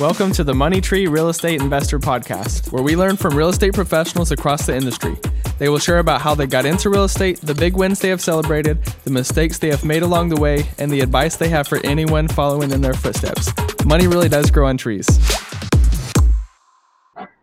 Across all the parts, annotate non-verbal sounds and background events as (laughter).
Welcome to the Money Tree Real Estate Investor Podcast, where we learn from real estate professionals across the industry. They will share about how they got into real estate, the big wins they have celebrated, the mistakes they have made along the way, and the advice they have for anyone following in their footsteps. Money really does grow on trees.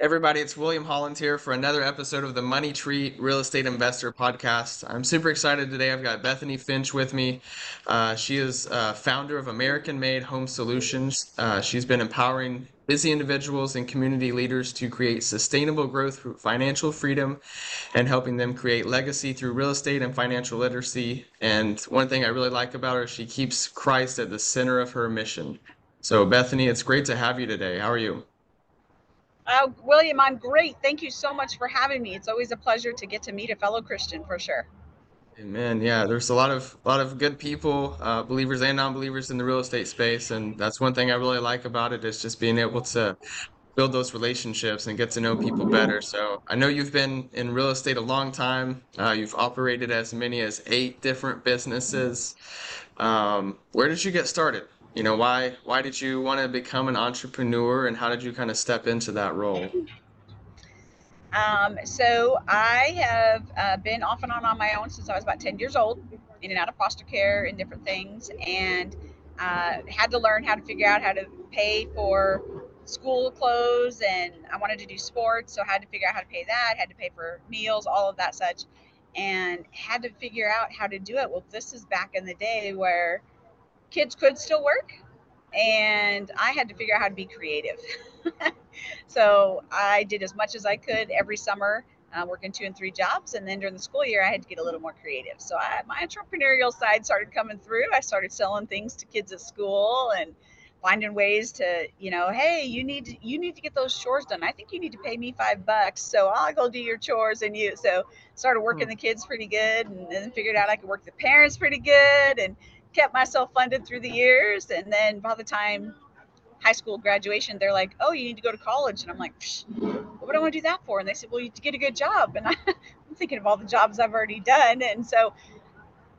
Everybody, it's William Holland here for another episode of the Money Tree Real Estate Investor Podcast. I'm super excited today. I've got Bethany Finch with me. Uh, she is uh, founder of American Made Home Solutions. Uh, she's been empowering busy individuals and community leaders to create sustainable growth through financial freedom and helping them create legacy through real estate and financial literacy. And one thing I really like about her, is she keeps Christ at the center of her mission. So, Bethany, it's great to have you today. How are you? Uh, William, I'm great. Thank you so much for having me. It's always a pleasure to get to meet a fellow Christian for sure. Amen. Yeah, there's a lot of lot of good people, uh, believers and non-believers in the real estate space, and that's one thing I really like about it is just being able to build those relationships and get to know people better. So I know you've been in real estate a long time. Uh, you've operated as many as eight different businesses. Um, where did you get started? You know why why did you want to become an entrepreneur and how did you kind of step into that role? Um, so i have uh, been off and on on my own since i was about 10 years old in and out of foster care and different things and uh, had to learn how to figure out how to pay for school clothes and i wanted to do sports so I had to figure out how to pay that had to pay for meals all of that such and had to figure out how to do it. Well this is back in the day where kids could still work and I had to figure out how to be creative. (laughs) so I did as much as I could every summer, uh, working two and three jobs. And then during the school year, I had to get a little more creative. So I, my entrepreneurial side started coming through. I started selling things to kids at school and finding ways to, you know, hey, you need to, you need to get those chores done. I think you need to pay me five bucks, so I'll go do your chores and you. So started working hmm. the kids pretty good, and then figured out I could work the parents pretty good, and kept myself funded through the years. And then by the time high school graduation, they're like, oh, you need to go to college. And I'm like, what would I want to do that for? And they said, well, you to get a good job. And I, (laughs) I'm thinking of all the jobs I've already done. And so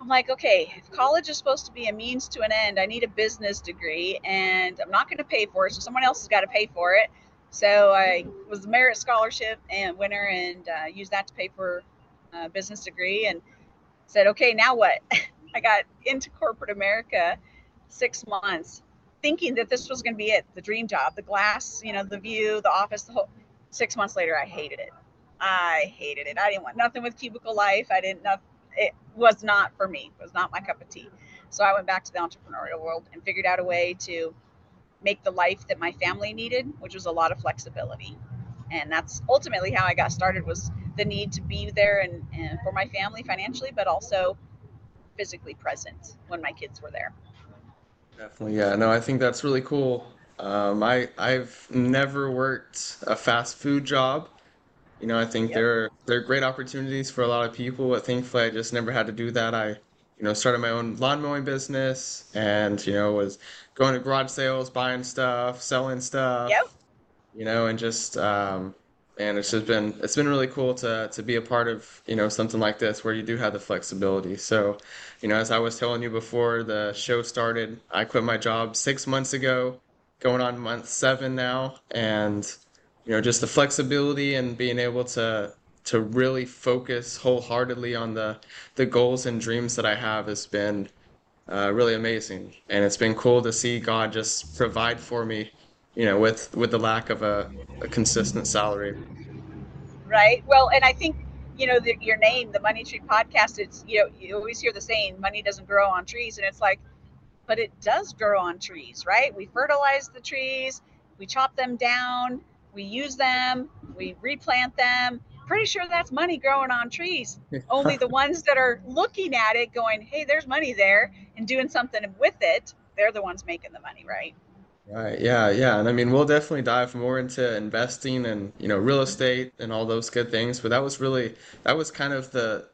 I'm like, okay, if college is supposed to be a means to an end, I need a business degree and I'm not going to pay for it. So someone else has got to pay for it. So I was a merit scholarship and winner and uh, used that to pay for a business degree and said, okay, now what? (laughs) I got into corporate America six months thinking that this was going to be it the dream job, the glass, you know, the view, the office, the whole. Six months later, I hated it. I hated it. I didn't want nothing with cubicle life. I didn't know it was not for me. It was not my cup of tea. So I went back to the entrepreneurial world and figured out a way to make the life that my family needed, which was a lot of flexibility. And that's ultimately how I got started was the need to be there and, and for my family financially, but also physically present when my kids were there. Definitely, yeah. No, I think that's really cool. Um, I I've never worked a fast food job. You know, I think yep. there there are great opportunities for a lot of people, but thankfully I just never had to do that. I, you know, started my own lawn mowing business, and you know was going to garage sales, buying stuff, selling stuff. Yep. You know, and just um, and it's just been it's been really cool to to be a part of you know something like this where you do have the flexibility. So you know as i was telling you before the show started i quit my job six months ago going on month seven now. And you know just the flexibility and being able to to really focus wholeheartedly on the the goals and dreams that i have has been uh, really amazing. And it's been cool to see god just provide for me you know, with with the lack of a, a consistent salary. Right. Well, and I think you know the, your name, the Money Tree Podcast. It's you know you always hear the saying, "Money doesn't grow on trees," and it's like, but it does grow on trees, right? We fertilize the trees, we chop them down, we use them, we replant them. Pretty sure that's money growing on trees. Only the (laughs) ones that are looking at it, going, "Hey, there's money there," and doing something with it, they're the ones making the money, right? Right. Yeah. Yeah. And I mean, we'll definitely dive more into investing and, you know, real estate and all those good things. But that was really, that was kind of the,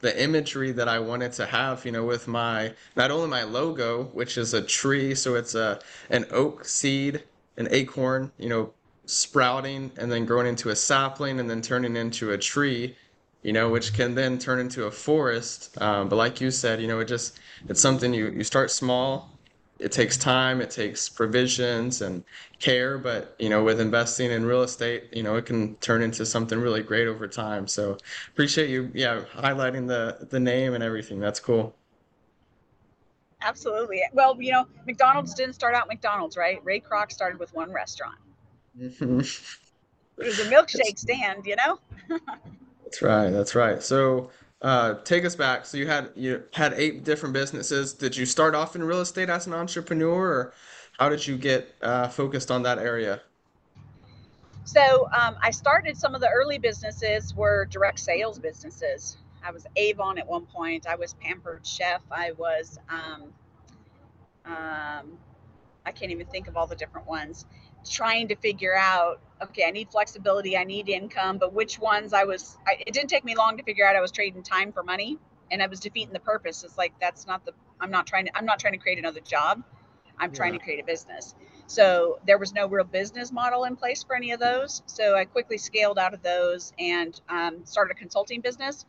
the imagery that I wanted to have, you know, with my, not only my logo, which is a tree. So it's a, an oak seed, an acorn, you know, sprouting and then growing into a sapling and then turning into a tree, you know, which can then turn into a forest. Um, but like you said, you know, it just, it's something you, you start small it takes time, it takes provisions and care, but you know, with investing in real estate, you know, it can turn into something really great over time. So appreciate you, yeah, highlighting the the name and everything. That's cool. Absolutely. Well, you know, McDonald's didn't start out McDonald's, right? Ray Kroc started with one restaurant. Mhm. It was a milkshake stand, you know? (laughs) that's right. That's right. So uh, take us back. So you had you had eight different businesses. Did you start off in real estate as an entrepreneur, or how did you get uh, focused on that area? So um, I started some of the early businesses were direct sales businesses. I was Avon at one point. I was Pampered Chef. I was um, um, I can't even think of all the different ones. Trying to figure out, okay, I need flexibility, I need income, but which ones I was, I, it didn't take me long to figure out I was trading time for money and I was defeating the purpose. It's like, that's not the, I'm not trying to, I'm not trying to create another job. I'm trying to create a business. So there was no real business model in place for any of those. So I quickly scaled out of those and um, started a consulting business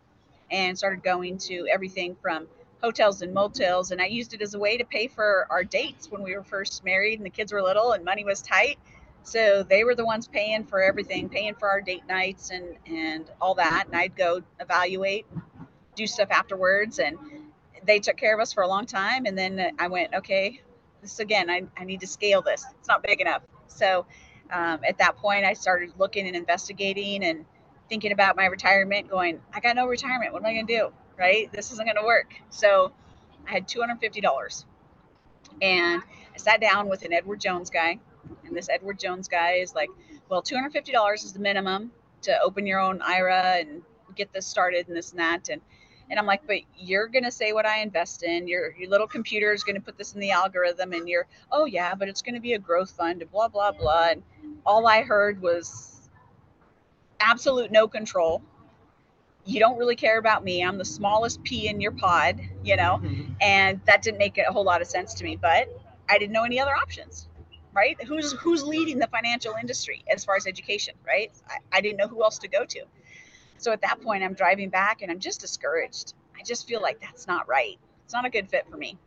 and started going to everything from hotels and motels. And I used it as a way to pay for our dates when we were first married and the kids were little and money was tight. So they were the ones paying for everything, paying for our date nights and and all that. And I'd go evaluate, do stuff afterwards, and they took care of us for a long time. And then I went, okay, this again, I, I need to scale this. It's not big enough. So um, at that point, I started looking and investigating and thinking about my retirement, going, I got no retirement. What am I going to do? Right? This isn't going to work. So I had $250 and I sat down with an Edward Jones guy. And this Edward Jones guy is like, well, $250 is the minimum to open your own IRA and get this started and this and that. And and I'm like, but you're gonna say what I invest in. Your your little computer is gonna put this in the algorithm, and you're, oh yeah, but it's gonna be a growth fund, and blah blah blah. And all I heard was absolute no control. You don't really care about me. I'm the smallest pea in your pod, you know, Mhm. and that didn't make a whole lot of sense to me. But I didn't know any other options, right? Who's who's leading the financial industry as far as education, right? I, I didn't know who else to go to. So at that point, I'm driving back and I'm just discouraged. I just feel like that's not right. It's not a good fit for me.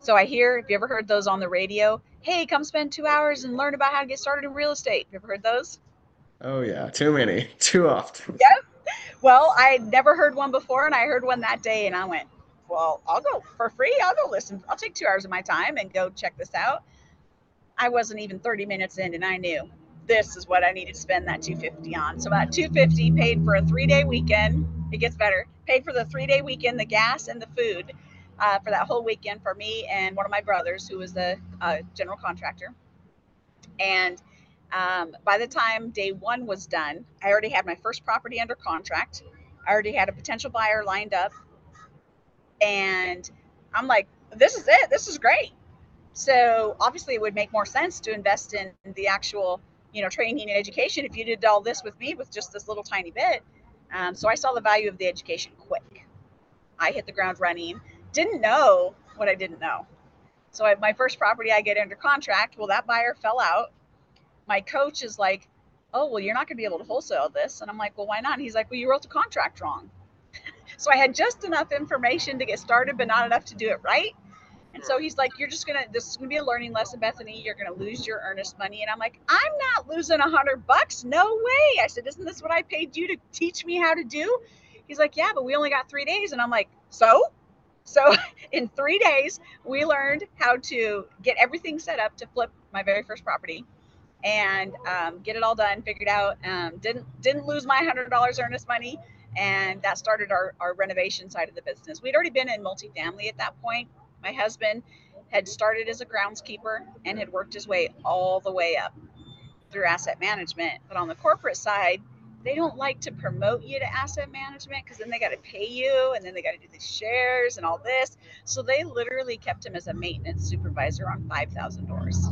So I hear, if you ever heard those on the radio, hey, come spend two hours and learn about how to get started in real estate. You ever heard those? Oh yeah, too many, (laughs) too often. Well, I never heard one before, and I heard one that day, and I went, "Well, I'll go for free. I'll go listen. I'll take two hours of my time and go check this out." I wasn't even 30 minutes in, and I knew this is what I needed to spend that 250 on. So about 250 paid for a three-day weekend. It gets better. Paid for the three-day weekend, the gas and the food uh, for that whole weekend for me and one of my brothers, who was the uh, general contractor. And um, by the time day one was done, I already had my first property under contract. I already had a potential buyer lined up. And I'm like, this is it. This is great. So obviously, it would make more sense to invest in the actual, you know, training and education if you did all this with me with just this little tiny bit. Um, so I saw the value of the education quick. I hit the ground running. Didn't know what I didn't know. So I, my first property I get under contract. Well, that buyer fell out my coach is like, "Oh, well, you're not going to be able to wholesale this," and I'm like, "Well, why not?" And he's like, "Well, you wrote the contract wrong." (laughs) So I had just enough information to get started, but not enough to do it right. And so he's like, "You're just gonna. This is gonna be a learning lesson, Bethany. You're gonna lose your earnest money." And I'm like, "I'm not losing a hundred bucks. No way." I said, "Isn't this what I paid you to teach me how to do?" He's like, "Yeah, but we only got three days." And I'm like, "So?" So (laughs) in three days, we learned how to get everything set up to flip my very first property and um, get it all done, figured out. Um, didn't didn't lose my hundred dollars earnest money, and that started our, our renovation side of the business. We'd already been in multifamily at that point. My husband had started as a groundskeeper and had worked his way all the way up through asset management. But on the corporate side, they don't like to promote you to asset management because then they got to pay you and then they got to do the shares and all this. So they literally kept him as a maintenance supervisor on 5,000 doors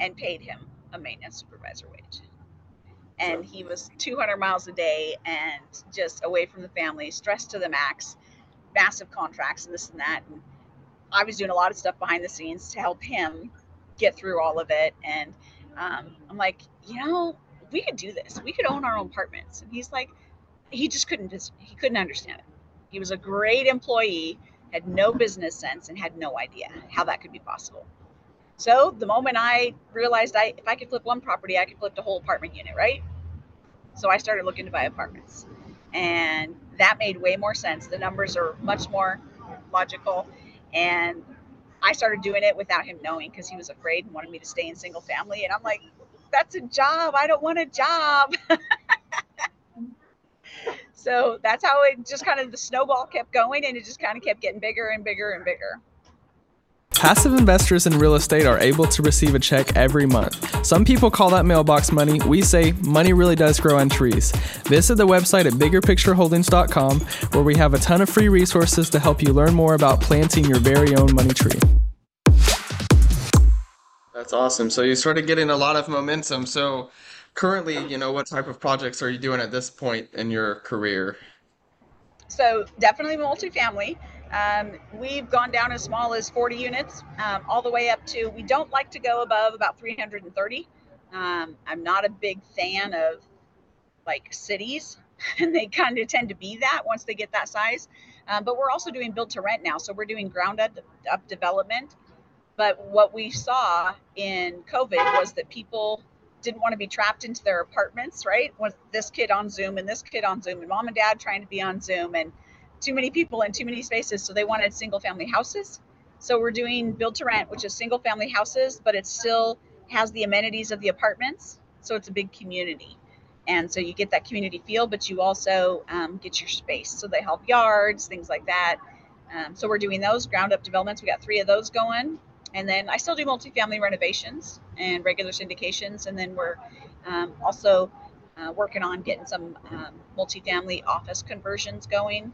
and paid him a maintenance supervisor wage. And he was 200 miles a day and just away from the family, stressed to the max, massive contracts and this and that. And I was doing a lot of stuff behind the scenes to help him get through all of it. And um, I'm like, you know, we could do this. We could own our own apartments. And he's like, he just couldn't just he couldn't understand it. He was a great employee, had no business sense, and had no idea how that could be possible. So the moment I realized I if I could flip one property, I could flip the whole apartment unit, right? So I started looking to buy apartments. And that made way more sense. The numbers are much more logical. And I started doing it without him knowing because he was afraid and wanted me to stay in single family. And I'm like, that's a job. I don't want a job. (laughs) so that's how it just kind of the snowball kept going and it just kind of kept getting bigger and bigger and bigger. Passive investors in real estate are able to receive a check every month. Some people call that mailbox money. We say money really does grow on trees. Visit the website at biggerpictureholdings.com where we have a ton of free resources to help you learn more about planting your very own money tree. That's awesome. So you started getting a lot of momentum. So currently, you know, what type of projects are you doing at this point in your career? So definitely multifamily. Um, we've gone down as small as 40 units, um, all the way up to, we don't like to go above about 330. Um, I'm not a big fan of like cities, (laughs) and they kind of tend to be that once they get that size. Um, but we're also doing build to rent now. So we're doing ground up, up development. But what we saw in COVID was that people didn't want to be trapped into their apartments, right? With this kid on Zoom and this kid on Zoom and mom and dad trying to be on Zoom and too many people in too many spaces. So they wanted single family houses. So we're doing build to rent, which is single family houses, but it still has the amenities of the apartments. So it's a big community. And so you get that community feel, but you also um, get your space. So they help yards, things like that. Um, so we're doing those ground up developments. We got three of those going. And then I still do multifamily renovations and regular syndications. And then we're um, also uh, working on getting some um, multifamily office conversions going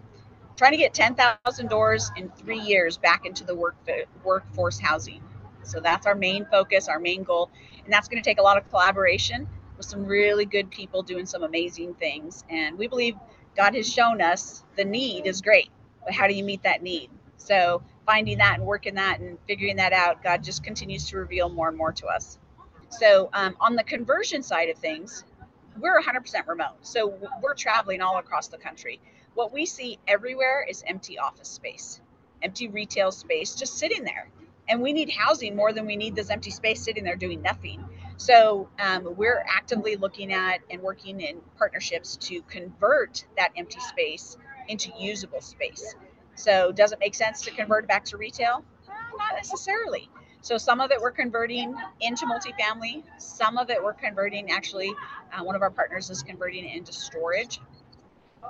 trying to get 10,000 doors in three years back into the work, workforce housing. So that's our main focus, our main goal. And that's going to take a lot of collaboration with some really good people doing some amazing things. And we believe God has shown us the need is great, but how do you meet that need? So finding that and working that and figuring that out, God just continues to reveal more and more to us. So um, on the conversion side of things, we're 100% remote. So we're traveling all across the country. What we see everywhere is empty office space, empty retail space just sitting there. And we need housing more than we need this empty space sitting there doing nothing. So um, we're actively looking at and working in partnerships to convert that empty space into usable space. So does it make sense to convert back to retail? not necessarily. So some of it we're converting into multifamily. Some of it we're converting actually. Uh, one of our partners is converting into storage.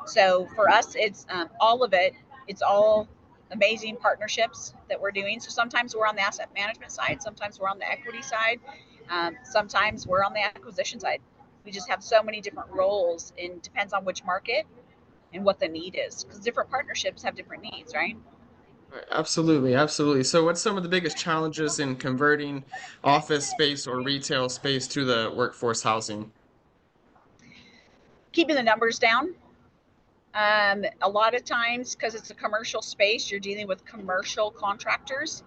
So for us, it's um, all of it. It's all amazing partnerships that we're doing. So sometimes we're on the asset management side, sometimes we're on the equity side, um, sometimes we're on the acquisition side. We just have so many different roles, and depends on which market and what the need is, because different partnerships have different needs, right? Absolutely, absolutely. So, what's some of the biggest challenges in converting office space or retail space to the workforce housing? Keeping the numbers down. Um, a lot of times, because it's a commercial space, you're dealing with commercial contractors,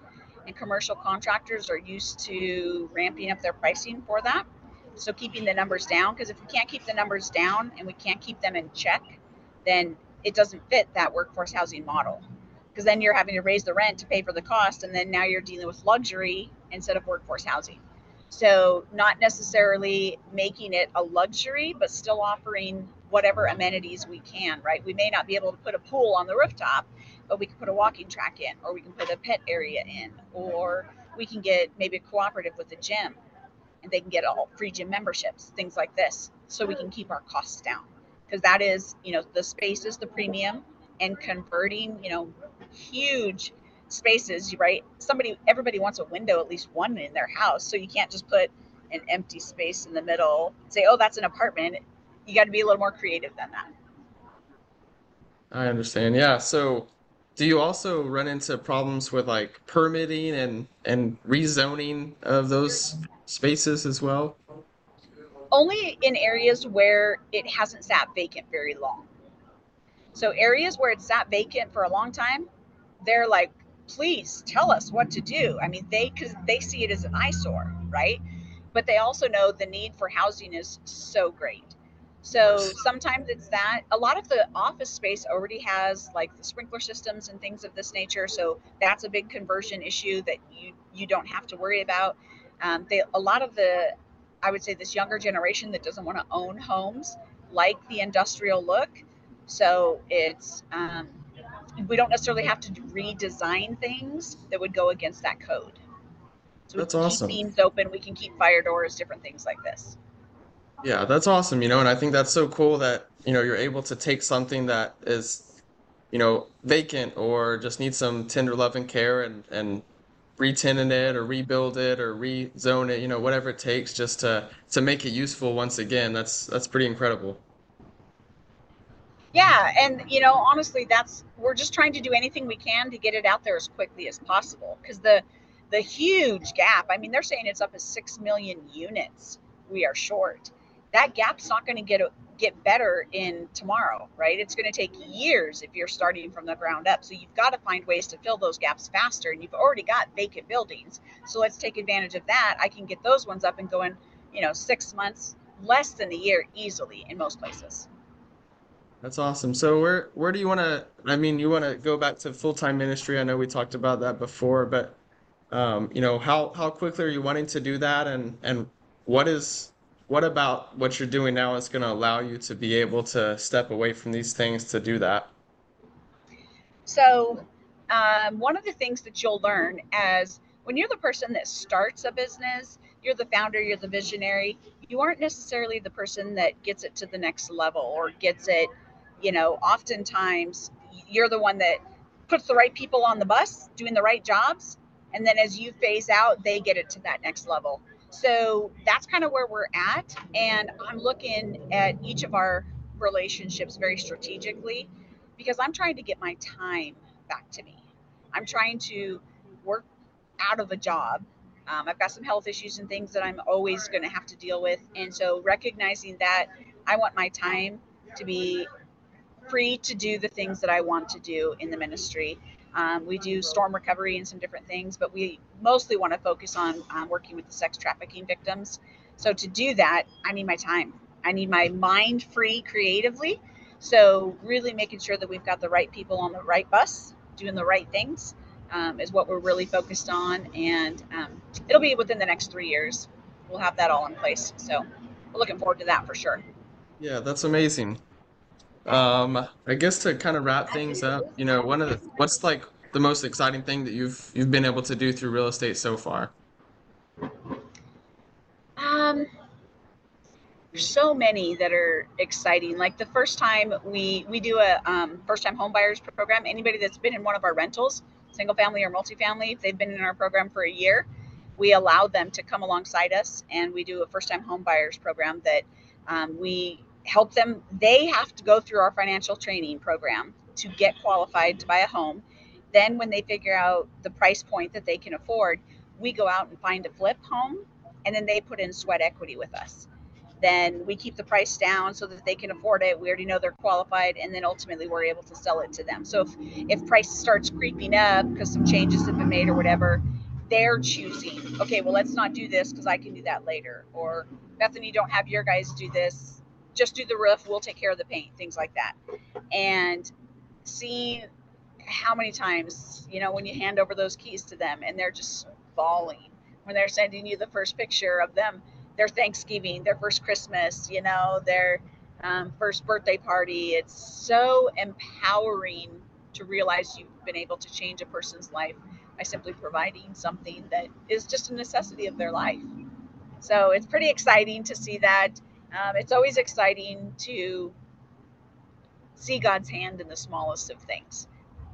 and commercial contractors are used to ramping up their pricing for that. So keeping the numbers down, because if we can't keep the numbers down and we can't keep them in check, then it doesn't fit that workforce housing model. Because then you're having to raise the rent to pay for the cost, and then now you're dealing with luxury instead of workforce housing. So not necessarily making it a luxury, but still offering whatever amenities we can, right? We may not be able to put a pool on the rooftop, but we can put a walking track in, or we can put a pet area in, or we can get maybe a cooperative with a gym and they can get all free gym memberships, things like this, so we can keep our costs down. Because that is, you know, the space is the premium and converting, you know, huge spaces, right? Somebody, everybody wants a window, at least one in their house. So you can't just put an empty space in the middle, say, oh, that's an apartment you got to be a little more creative than that. I understand. Yeah. So, do you also run into problems with like permitting and and rezoning of those spaces as well? Only in areas where it hasn't sat vacant very long. So areas where it's sat vacant for a long time, they're like, please tell us what to do. I mean, they because they see it as an eyesore, right? But they also know the need for housing is so great. So sometimes it's that. A lot of the office space already has like the sprinkler systems and things of this nature. So that's a big conversion issue that you you don't have to worry about. Um, they, a lot of the, I would say, this younger generation that doesn't want to own homes like the industrial look. So it's um, we don't necessarily have to redesign things that would go against that code. So That's we can awesome. keep beams open, we can keep fire doors, different things like this. Yeah, that's awesome, you know, and I think that's so cool that, you know, you're able to take something that is, you know, vacant or just needs some tender love and care and and re-tenant it or rebuild it or rezone it, you know, whatever it takes just to to make it useful once again. That's that's pretty incredible. Yeah, and you know, honestly, that's we're just trying to do anything we can to get it out there as quickly as possible because the the huge gap. I mean, they're saying it's up to six million units we are short. That gap's not going to get get better in tomorrow, right? It's going to take years if you're starting from the ground up. So you've got to find ways to fill those gaps faster. And you've already got vacant buildings, so let's take advantage of that. I can get those ones up and going, you know, six months, less than a year, easily in most places. That's awesome. So where where do you want to, I mean, you want to go back to full-time ministry? I know we talked about that before, but um, you know, how how quickly are you wanting to do that and and what is what about what you're doing now is going to allow you to be able to step away from these things to do that? So, um, one of the things that you'll learn as when you're the person that starts a business, you're the founder, you're the visionary, you aren't necessarily the person that gets it to the next level or gets it, you know, oftentimes you're the one that puts the right people on the bus doing the right jobs. And then as you phase out, they get it to that next level. So that's kind of where we're at. And I'm looking at each of our relationships very strategically because I'm trying to get my time back to me. I'm trying to work out of a job. Um, I've got some health issues and things that I'm always going to have to deal with. And so recognizing that I want my time to be free to do the things that I want to do in the ministry. Um, we do storm recovery and some different things, but we mostly want to focus on um, working with the sex trafficking victims. So to do that, I need my time. I need my mind free creatively. So really making sure that we've got the right people on the right bus, doing the right things, um, is what we're really focused on. And um, it'll be within the next three years. We'll have that all in place. So we're looking forward to that for sure. Yeah, that's amazing. Um, I guess to kind of wrap things up, you know, one of the what's like the most exciting thing that you've you've been able to do through real estate so far? Um, there's so many that are exciting. Like the first time we we do a um, first time home buyers program. Anybody that's been in one of our rentals, single family or multifamily, if they've been in our program for a year, we allow them to come alongside us, and we do a first time home buyers program that um, we help them. They have to go through our financial training program to get qualified to buy a home. Then, when they figure out the price point that they can afford, we go out and find a flip home, and then they put in sweat equity with us. Then we keep the price down so that they can afford it. We already know they're qualified, and then ultimately we're able to sell it to them. So if if price starts creeping up because some changes have been made or whatever, they're choosing. Okay, well let's not do this because I can do that later. Or Bethany, don't have your guys do this. Just do the roof. We'll take care of the paint. Things like that. And seeing how many times, you know, when you hand over those keys to them and they're just bawling when they're sending you the first picture of them, their Thanksgiving, their first Christmas, you know, their um, first birthday party. It's so empowering to realize you've been able to change a person's life by simply providing something that is just a necessity of their life. So it's pretty exciting to see that. Um, it's always exciting to see God's hand in the smallest of things.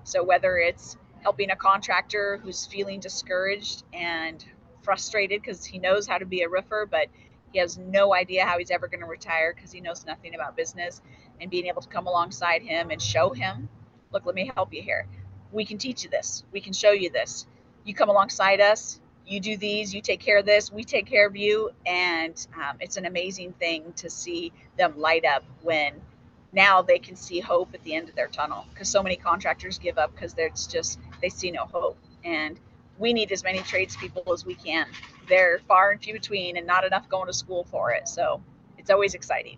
So whether it's helping a contractor who's feeling discouraged and frustrated because he knows how to be a roofer, but he has no idea how he's ever going to retire because he knows nothing about business, and being able to come alongside him and show him, look, let me help you here. We can teach you this. We can show you this. You come alongside us. You do these. You take care of this. We take care of you, and um, it's an amazing thing to see them light up when now they can see hope at the end of their tunnel because so many contractors give up because there's just they see no hope and we need as many tradespeople as we can they're far and few between and not enough going to school for it so it's always exciting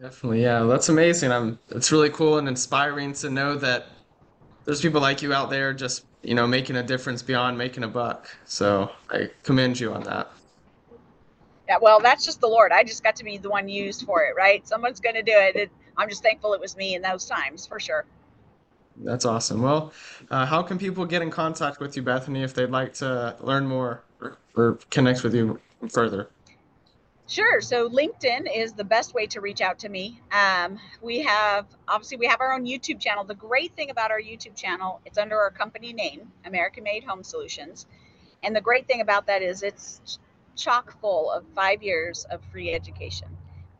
Definitely, yeah, that's amazing. I'm, it's really cool and inspiring to know that there's people like you out there just, you know, making a difference beyond making a buck. So I commend you on that. Yeah, well, that's just the Lord. I just got to be the one used for it, right? Someone's going to do it. it. I'm just thankful it was me in those times, for sure. That's awesome. Well, uh, how can people get in contact with you, Bethany, if they'd like to learn more or, or connect with you further? Sure. So LinkedIn is the best way to reach out to me. Um, we have obviously we have our own YouTube channel. The great thing about our YouTube channel, it's under our company name, American Made Home Solutions, and the great thing about that is it's chock full of five years of free education.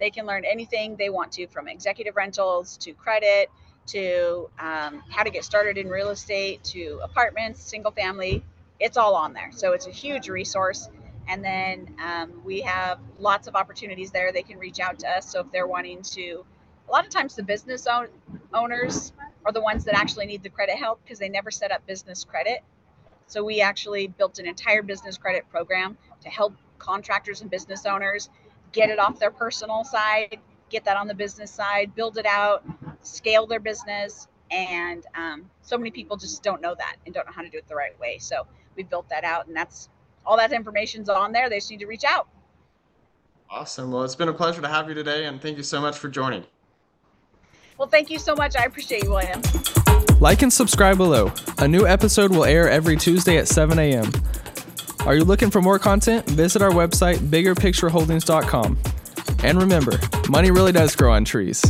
They can learn anything they want to, from executive rentals to credit to um, how to get started in real estate to apartments, single family. It's all on there. So it's a huge resource and then um, we have lots of opportunities there. They can reach out to us. So if they're wanting to, a lot of times the business own, owners are the ones that actually need the credit help because they never set up business credit. So we actually built an entire business credit program to help contractors and business owners get it off their personal side, get that on the business side, build it out, scale their business. And um, so many people just don't know that and don't know how to do it the right way. So we built that out, and that's all that information's on there. They just need to reach out. Awesome. Well, it's been a pleasure to have you today, and thank you so much for joining. Well, thank you so much. I appreciate you, William. Like and subscribe below. A new episode will air every Tuesday at 7 a.m. Are you looking for more content? Visit our website, biggerpictureholdings.com. And remember, money really does grow on trees.